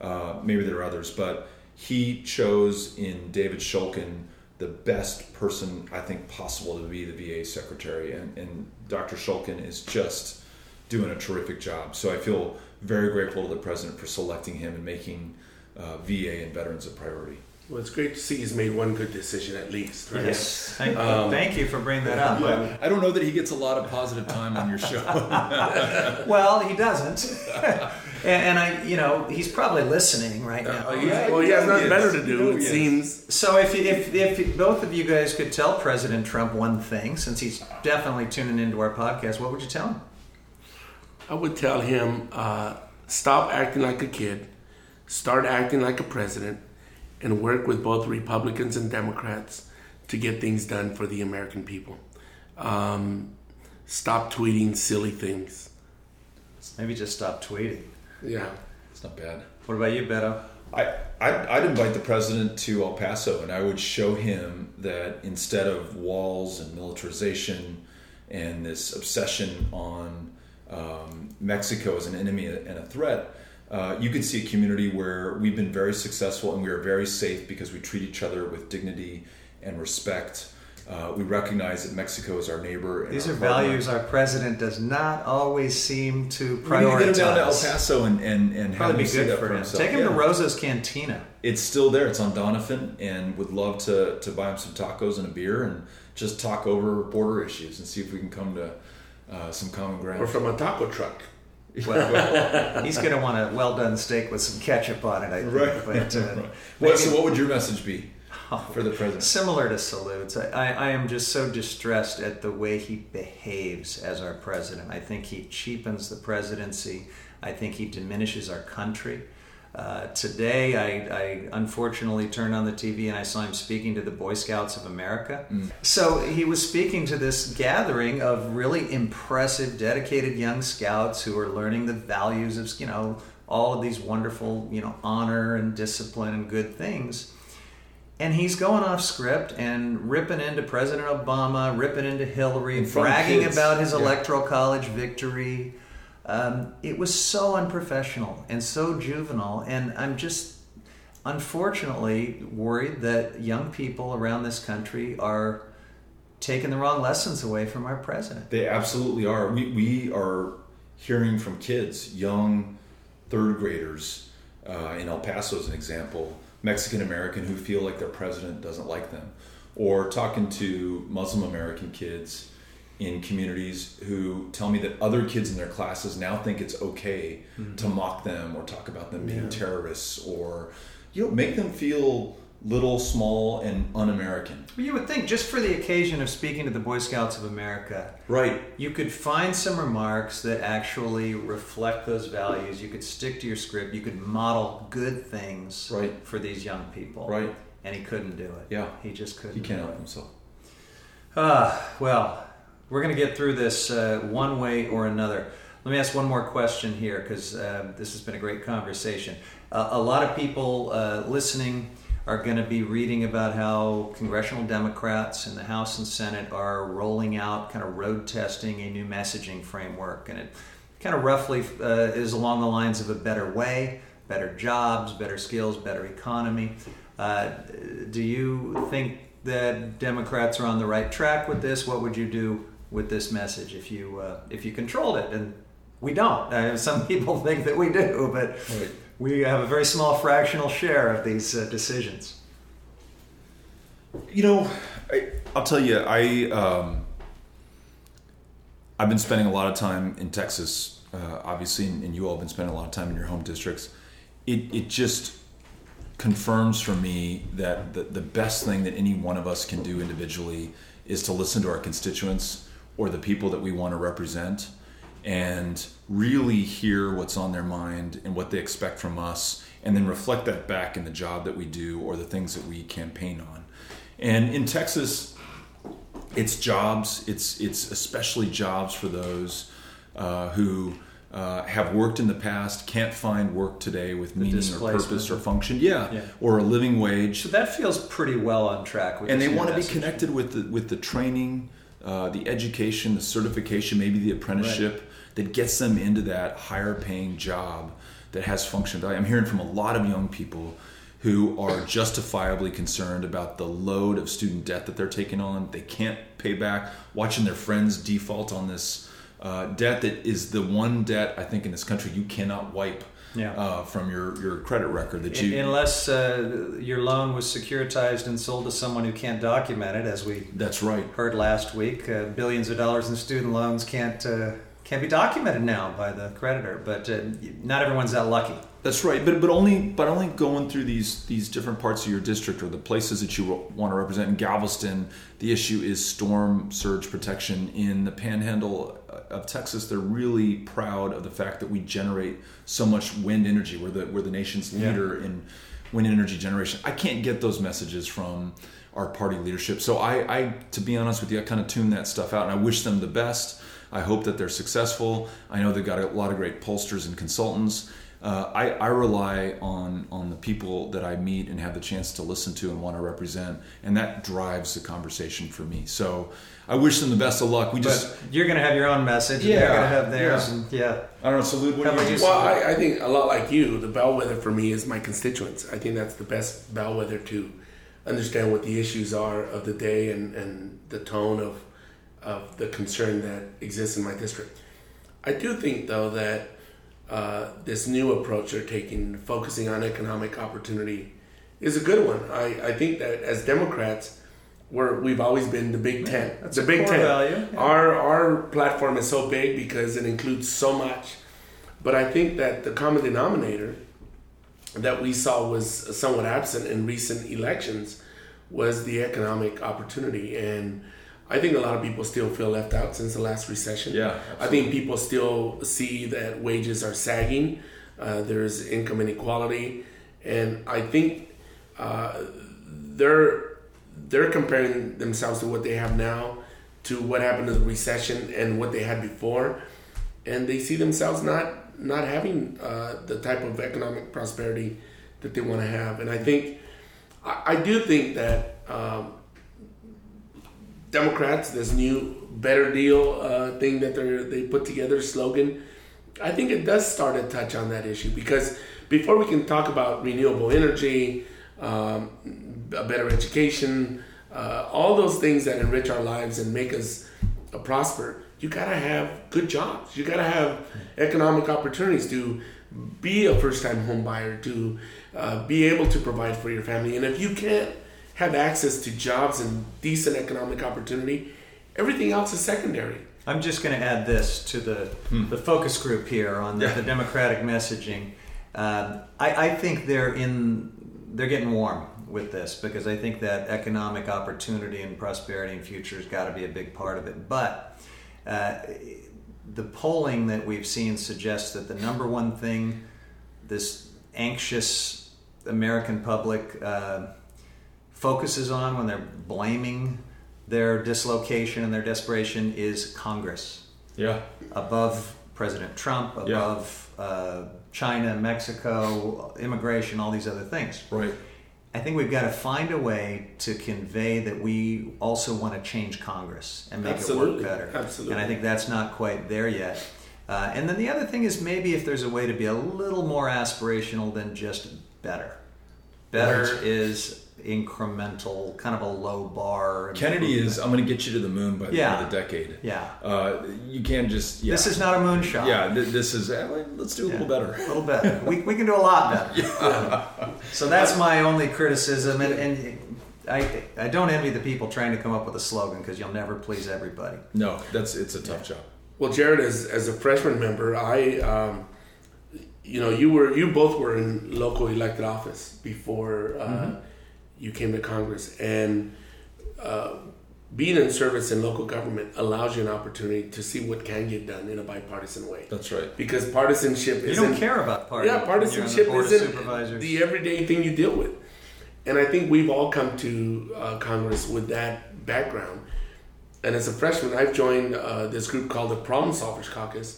Uh, maybe there are others, but he chose in David Shulkin the best person I think possible to be the VA secretary, and, and Dr. Shulkin is just doing a terrific job. So I feel very grateful to the president for selecting him and making uh, VA and veterans a priority. Well, it's great to see he's made one good decision at least, right? Yes. Thank, um, thank you for bringing that up. Yeah, I don't know that he gets a lot of positive time on your show. well, he doesn't. and, and, I, you know, he's probably listening right now. Uh, well, he has nothing better to do, it seems. So if, if, if both of you guys could tell President Trump one thing, since he's definitely tuning into our podcast, what would you tell him? I would tell him uh, stop acting like a kid, start acting like a president and work with both Republicans and Democrats to get things done for the American people. Um, stop tweeting silly things. Maybe just stop tweeting. Yeah. It's not bad. What about you, Beto? I, I'd, I'd invite the president to El Paso and I would show him that instead of walls and militarization and this obsession on um, Mexico as an enemy and a threat, uh, you can see a community where we've been very successful and we are very safe because we treat each other with dignity and respect. Uh, we recognize that Mexico is our neighbor. These our are partner. values our president does not always seem to prioritize. We need to get him down to El Paso and and, and have him be good for, for him. Take him yeah. to Rosa's Cantina. It's still there. It's on Doniphan, and would love to to buy him some tacos and a beer and just talk over border issues and see if we can come to uh, some common ground. Or from a taco truck. Well, he's going to want a well done steak with some ketchup on it, I think. Right. But, uh, well, so, what would your message be for the president? Similar to Salud's. I, I am just so distressed at the way he behaves as our president. I think he cheapens the presidency. I think he diminishes our country. Uh, today, I, I, unfortunately turned on the TV and I saw him speaking to the Boy Scouts of America. Mm. So he was speaking to this gathering of really impressive, dedicated young scouts who are learning the values of, you know, all of these wonderful, you know, honor and discipline and good things. And he's going off script and ripping into President Obama, ripping into Hillary, bragging about his yeah. electoral college victory. Um, it was so unprofessional and so juvenile, and I'm just unfortunately worried that young people around this country are taking the wrong lessons away from our president. They absolutely are. We, we are hearing from kids, young third graders uh, in El Paso, as an example, Mexican American who feel like their president doesn't like them, or talking to Muslim American kids in communities who tell me that other kids in their classes now think it's okay mm-hmm. to mock them or talk about them being yeah. terrorists or you know make them feel little small and un-american. Well, you would think just for the occasion of speaking to the boy scouts of america right. you could find some remarks that actually reflect those values. You could stick to your script. You could model good things right. for these young people. Right. And he couldn't do it. Yeah. He just couldn't he can't help himself. Ah well we're going to get through this uh, one way or another. Let me ask one more question here because uh, this has been a great conversation. Uh, a lot of people uh, listening are going to be reading about how congressional Democrats in the House and Senate are rolling out, kind of road testing a new messaging framework. And it kind of roughly uh, is along the lines of a better way, better jobs, better skills, better economy. Uh, do you think that Democrats are on the right track with this? What would you do with this message. If you uh, if you controlled it and we don't. Uh, some people think that we do but right. we have a very small fractional share of these uh, decisions. You know I, will tell you i um, i've been spending a lot of time in texas uh, obviously and, and, you all have been spending a lot of time in your home districts. It, it just confirms for me that the, the best thing that any one of us can do individually is to listen to our constituents or the people that we want to represent and really hear what's on their mind and what they expect from us and then reflect that back in the job that we do or the things that we campaign on. And in Texas, it's jobs. It's it's especially jobs for those uh, who uh, have worked in the past, can't find work today with meaning or purpose or function. Yeah, Yeah. or a living wage. So that feels pretty well on track. With and they want to be connected with the with the training, uh, the education, the certification, maybe the apprenticeship that gets them into that higher paying job that has function value. I'm hearing from a lot of young people who are justifiably concerned about the load of student debt that they're taking on. They can't pay back, watching their friends default on this uh, debt that is the one debt I think in this country you cannot wipe Yeah. uh, from your, your credit record that you Unless uh, your loan was securitized and sold to someone who can't document it, as we that's right heard last week, uh, billions of dollars in student loans can't uh, can't be documented now by the creditor. But uh, not everyone's that lucky. That's right, but but only but only going through these these different parts of your district or the places that you want to represent. In Galveston, the issue is storm surge protection. In the Panhandle of Texas, they're really proud of the fact that we generate so much wind energy. We're the we're the nation's Yeah. leader in wind energy generation. I can't get those messages from our party leadership. So I, I to be honest with you, I kind of tune that stuff out, and I wish them the best. I hope that they're successful. I know they've got a lot of great pollsters and consultants. Uh, I, I rely on on the people that I meet and have the chance to listen to and want to represent, and that drives the conversation for me. So I wish them the best of luck. We just you're going to have your own message. and Yeah, they're going to have theirs. yeah. And yeah. I don't know. Salud. What do you about do? Well, I, I think a lot like you, the bellwether for me is my constituents. I think that's the best bellwether to understand what the issues are of the day and, and the tone of of the concern that exists in my district. I do think though that uh, this new approach they're taking, focusing on economic opportunity, is a good one. I, I think that as Democrats, we're, we've always been the Big Ten. that's the a Big Ten. value, yeah. Our our platform is so big because it includes so much. But I think that the common denominator that we saw was somewhat absent in recent elections was the economic opportunity. And I think a lot of people still feel left out since the last recession. Yeah, I think people still see that wages are sagging, uh, there's income inequality. And I think uh, they're they're comparing themselves to what they have now to what happened to the recession and what they had before, and they see themselves not not having uh, the type of economic prosperity that they want to have. And I think I, I do think that um, Democrats, this new better deal uh, thing that they they put together slogan, I think it does start to touch on that issue because before we can talk about renewable energy, um, a better education, uh, all those things that enrich our lives and make us uh, prosper, you gotta have good jobs. You gotta have economic opportunities to be a first-time home buyer, to uh, be able to provide for your family. And if you can't have access to jobs and decent economic opportunity, everything else is secondary. I'm just going to add this to the, the focus group here on the, the Democratic messaging. Um, I, I think they're in they're getting warm with this because I think that economic opportunity and prosperity and future has got to be a big part of it. But uh, the polling that we've seen suggests that the number one thing this anxious American public uh, focuses on when they're blaming their dislocation and their desperation is Congress Yeah. above President Trump, Yeah. above uh, China, Mexico, immigration, all these other things. Right. I think we've got to find a way to convey that we also want to change Congress and make Absolutely. it work better. Absolutely. And I think that's not quite there yet. Uh, and then the other thing is maybe if there's a way to be a little more aspirational than just better. Better Right. is incremental, kind of a low bar. Kennedy is. I'm going to get you to the moon by the Yeah. end of the decade. Yeah. Uh, you can't just. Yeah. This is not a moonshot. Yeah. th- This is. eh, Let's do a little better. A little better. we, we can do a lot better. So that's my only criticism, and, and I I don't envy the people trying to come up with a slogan because you'll never please everybody. No, that's it's a tough job. Well, Jared, as, as a freshman member, I, um, you know, you were you both were in local elected office before uh, you came to Congress, and uh, being in service in local government allows you an opportunity to see what can get done in a bipartisan way. That's right. Because partisanship You isn't don't care about party. yeah, when you're on the partisanship isn't the everyday thing you deal with. And I think we've all come to uh, Congress with that background. and as a freshman, I've joined uh, this group called the Problem Solvers Caucus,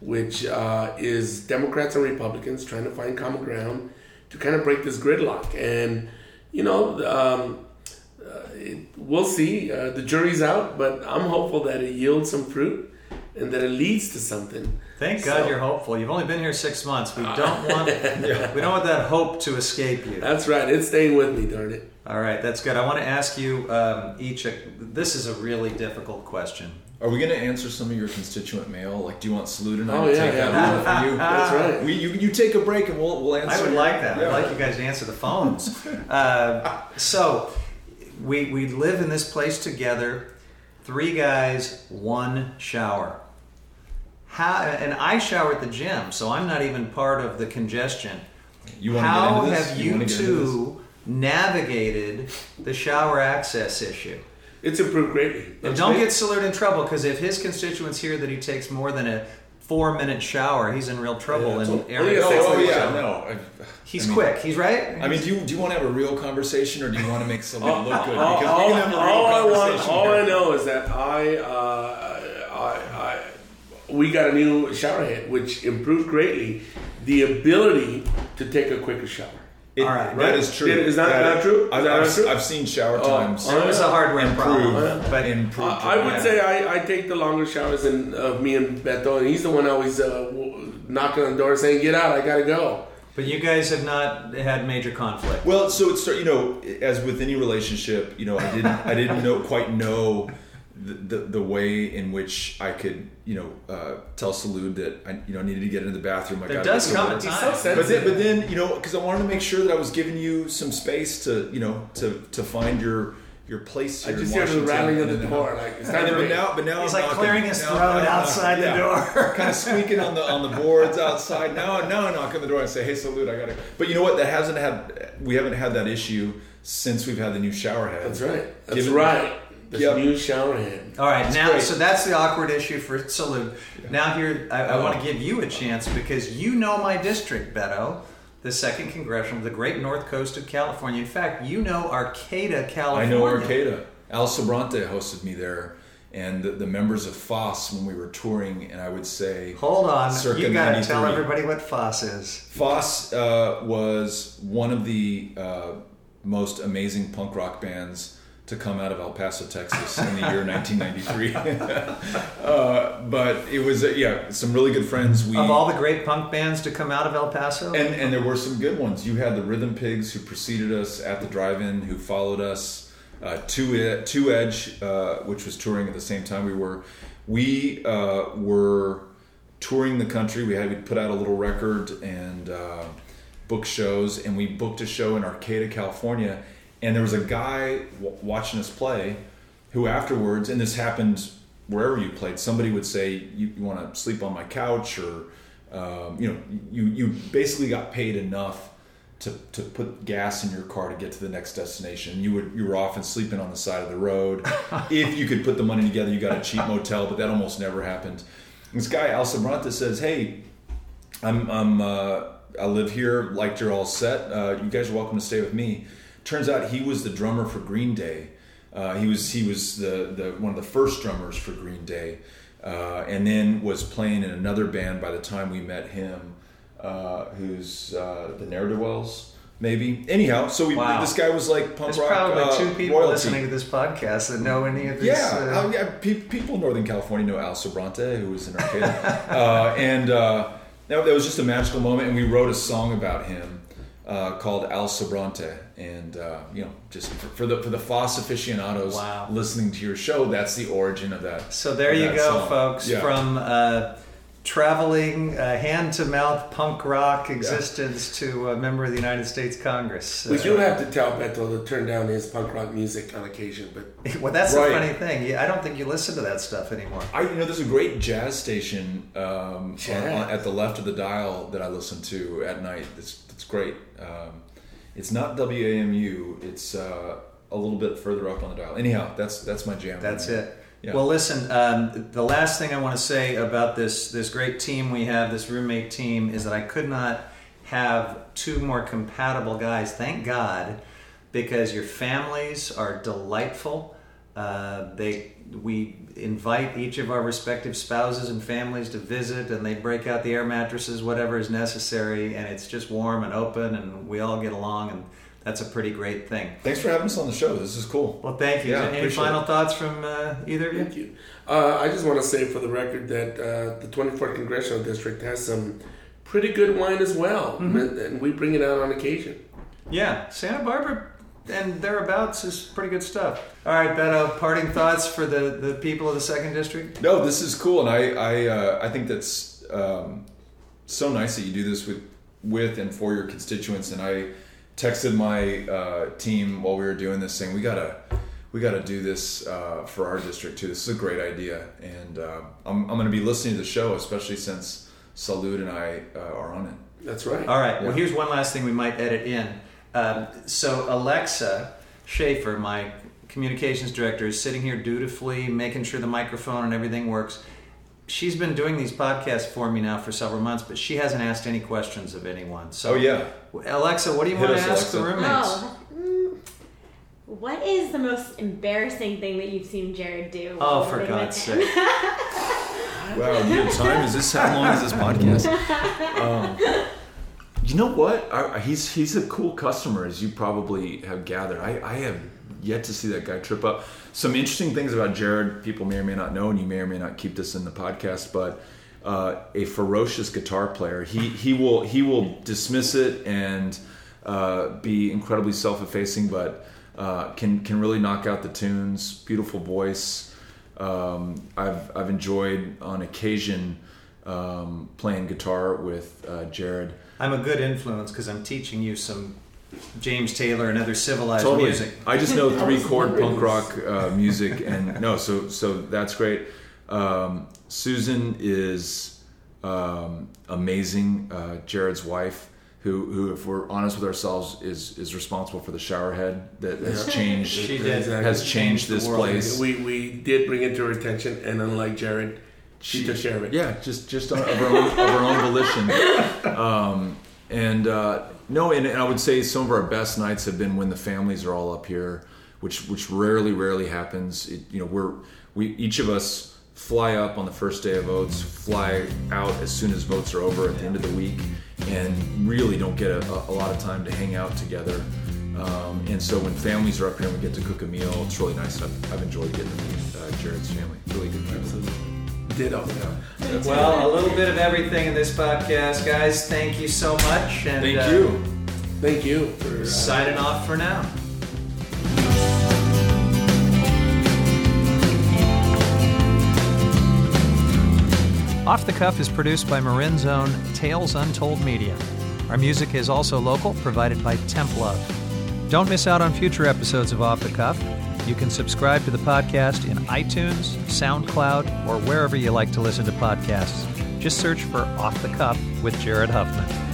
which uh, is Democrats and Republicans trying to find common ground to kind of break this gridlock. And you know, um, uh, it, we'll see. Uh, the jury's out, but I'm hopeful that it yields some fruit and that it leads to something. Thank God So- you're hopeful. You've only been here six months. We don't want we don't want that hope to escape you. That's right. It's staying with me, darn it. All right, that's good. I want to ask you um, each. A, this is a really difficult question. Are we going to answer some of your constituent mail? Like, do you want Salud and I Oh, to yeah, take yeah. that over for you? That's right. We, you, you take a break and we'll, we'll answer. I would your- like that. Yeah. I'd like you guys to answer the phones. uh, so, we we live in this place together. Three guys, one shower. How? And I shower at the gym, so I'm not even part of the congestion. You want How to get into this? have you, wanna get into this? two navigated the shower access issue? It's improved greatly. And don't get Salud in trouble because if his constituents hear that he takes more than a four minute shower, he's in real trouble. Yeah, in so- areas. Oh, yeah, Oh, Six yeah, no. I, He's I mean- quick. He's right. I mean, do you do you want to have a real conversation or do you want to make somebody look good? all, Because we all- can have real all I want, conversation all. I know is that I, uh, I, I, we got a new shower head, which improved greatly the ability to take a quicker shower. It- All right. that is true. Is that not true? Is I've, that I've, true? I've seen shower Oh, times. oh, it was a hardware problem, improve, but improve. I, I would say I, I take the longer showers than uh, me and Beto, and he's the one always uh, knocking on the door saying, "Get out! I gotta go." but you guys have not had major conflict. Well, so it's you know, as with any relationship, you know, I didn't I didn't know quite know the, the, the way in which I could you know uh, tell Salud that I you know needed to get into the bathroom. I There does come a work. Time. so But then, but then you know, because I wanted to make sure that I was giving you some space to you know to to find your your place I here. just in hear the Washington rattling of the door, like it's And time but now, but now He's I'm like clearing his throat now outside knocking. the door. kind of squeaking on the on the boards outside. Now, now I knock on the door and say, "Hey, Salud, I gotta." But you know what? That hasn't had. We haven't had that issue since we've had the new shower head. That's right. That's Given- right. This Yep. new shower head. All right, now great. so that's the awkward issue for Salud. Now here, I, I Oh. want to give you a chance because you know my district, Beto, the second congressional, the great north coast of California. In fact, you know Arcata, California. I know Arcata. Al Sobrante hosted me there, and the, the members of FOSS when we were touring, and I would say Hold on, Circa you got to tell everybody what FOSS is. Foss uh, was one of the uh, most amazing punk rock bands to come out of El Paso, Texas in the year 1993. uh, but it was, uh, yeah, some really good friends. We, Of all the great punk bands to come out of El Paso, and, and there were some good ones. You had the Rhythm Pigs who preceded us at the drive-in, who followed us. Uh, Two, Two Edge, uh, which was touring at the same time we were. We uh, were touring the country. We had we put out a little record and uh, book shows, and we booked a show in Arcata, California. And there was a guy w- watching us play, who afterwards, and this happened wherever you played, somebody would say, "You, you want to sleep on my couch," or um, you know, you you basically got paid enough to, to put gas in your car to get to the next destination. You would you were often sleeping on the side of the road. if you could put the money together, you got a cheap motel, but that almost never happened. This guy Al Sobrante says, "Hey, I'm I'm uh, I live here. Like you're all set. Uh, you guys are welcome to stay with me." Turns out he was the drummer for Green Day. Uh, he was he was the, the one of the first drummers for Green Day, uh, and then was playing in another band by the time we met him, uh, who's uh, the Ne'er Do Wells. Maybe anyhow. So we, Wow. this guy was like punk there's rock. probably uh, two people royalty. listening to this podcast that know any of these. Yeah, uh, yeah. Pe- people in Northern California know Al Sobrante, who was in Arcata, uh, and uh, that was just a magical moment. And we wrote a song about him uh, called Al Sobrante, and uh, you know, just for, for the for the Foss aficionados Wow. listening to your show, that's the origin of that. So there you go, song. folks. Yeah. From uh, traveling uh, hand to mouth punk rock existence to a member of the United States Congress. We Uh, do have to tell Beto to turn down his punk rock music on occasion, but well, that's Right. the funny thing. I don't think you listen to that stuff anymore. I you know there's a great jazz station um, Jazz. on- on- at the left of the dial that I listen to at night. It's it's great. Um, it's not WAMU. It's uh, a little bit further up on the dial. Anyhow, that's that's my jam. That's it. Yeah. Well, listen. Um, the last thing I want to say about this this great team we have, this roommate team, is that I could not have two more compatible guys. Thank God, because your families are delightful. Uh, they we invite each of our respective spouses and families to visit, and they break out the air mattresses, whatever is necessary, and it's just warm and open, and we all get along, and that's a pretty great thing. Thanks for having us on the show. This is cool. Well, thank you. Yeah, Any final it. thoughts from uh, either of you? Thank you. Uh, I just want to say for the record that uh, the 24th Congressional District has some pretty good wine as well, and we bring it out on occasion. Yeah, Santa Barbara and thereabouts is pretty good stuff. All right, Beto, parting thoughts for the, the people of the second district? No, this is cool, and I I, uh, I think that's um, so nice that you do this with with and for your constituents. And I texted my uh, team while we were doing this, saying we gotta we gotta do this uh, for our district too. This is a great idea, and uh, I'm I'm gonna be listening to the show, especially since Salud and I uh, are on it. That's right. All right, well, here's one last thing we might edit in. Um, so, Alexa Schaefer, my communications director, is sitting here dutifully making sure the microphone and everything works. She's been doing these podcasts for me now for several months, but she hasn't asked any questions of anyone. So, Oh yeah, Alexa, what do you Hit want to us, ask the roommates? Oh, mm, what is the most embarrassing thing that you've seen Jared do? Oh, for God's with him? sake. Wow, good time. Is this how long is this podcast? Um, you know what? He's he's a cool customer, as you probably have gathered. I, I have yet to see that guy trip up. Some interesting things about Jared, people may or may not know, and you may or may not keep this in the podcast, but uh, a ferocious guitar player. He he will he will dismiss it and uh, be incredibly self-effacing, but uh, can can really knock out the tunes. Beautiful voice. Um, I've I've enjoyed on occasion um, playing guitar with uh, Jared. I'm a good influence because I'm teaching you some James Taylor and other civilized music. I just know three chord punk rock uh, music, and no, so so that's great. Um, Susan is um, amazing. Uh, Jared's wife, who who, if we're honest with ourselves, is is responsible for the shower head that has Yeah. changed. She did. Has changed this place. We, we did bring it to her attention, and unlike Jared, she, took care of it. Yeah, just just of her own, of her own volition. Um, and uh, no, and, and I would say some of our best nights have been when the families are all up here, which which rarely rarely happens. It, you know, we're we each of us fly up on the first day of votes, fly out as soon as votes are over at the end of the week, and really don't get a, a lot of time to hang out together. Um, and so when families are up here and we get to cook a meal, it's really nice. I've, I've enjoyed getting to meet uh, Jared's family. Really good people. Ditto. Well, a little bit of everything in this podcast, guys. Thank you so much. And, Thank uh, you. Thank you for uh, Signing off for now. Off the Cuff is produced by Marin's own Tales Untold Media. Our music is also local, provided by Temp Love. Don't miss out on future episodes of Off the Cuff. You can subscribe to the podcast in iTunes, SoundCloud, or wherever you like to listen to podcasts. Just search for Off the Cuff with Jared Huffman.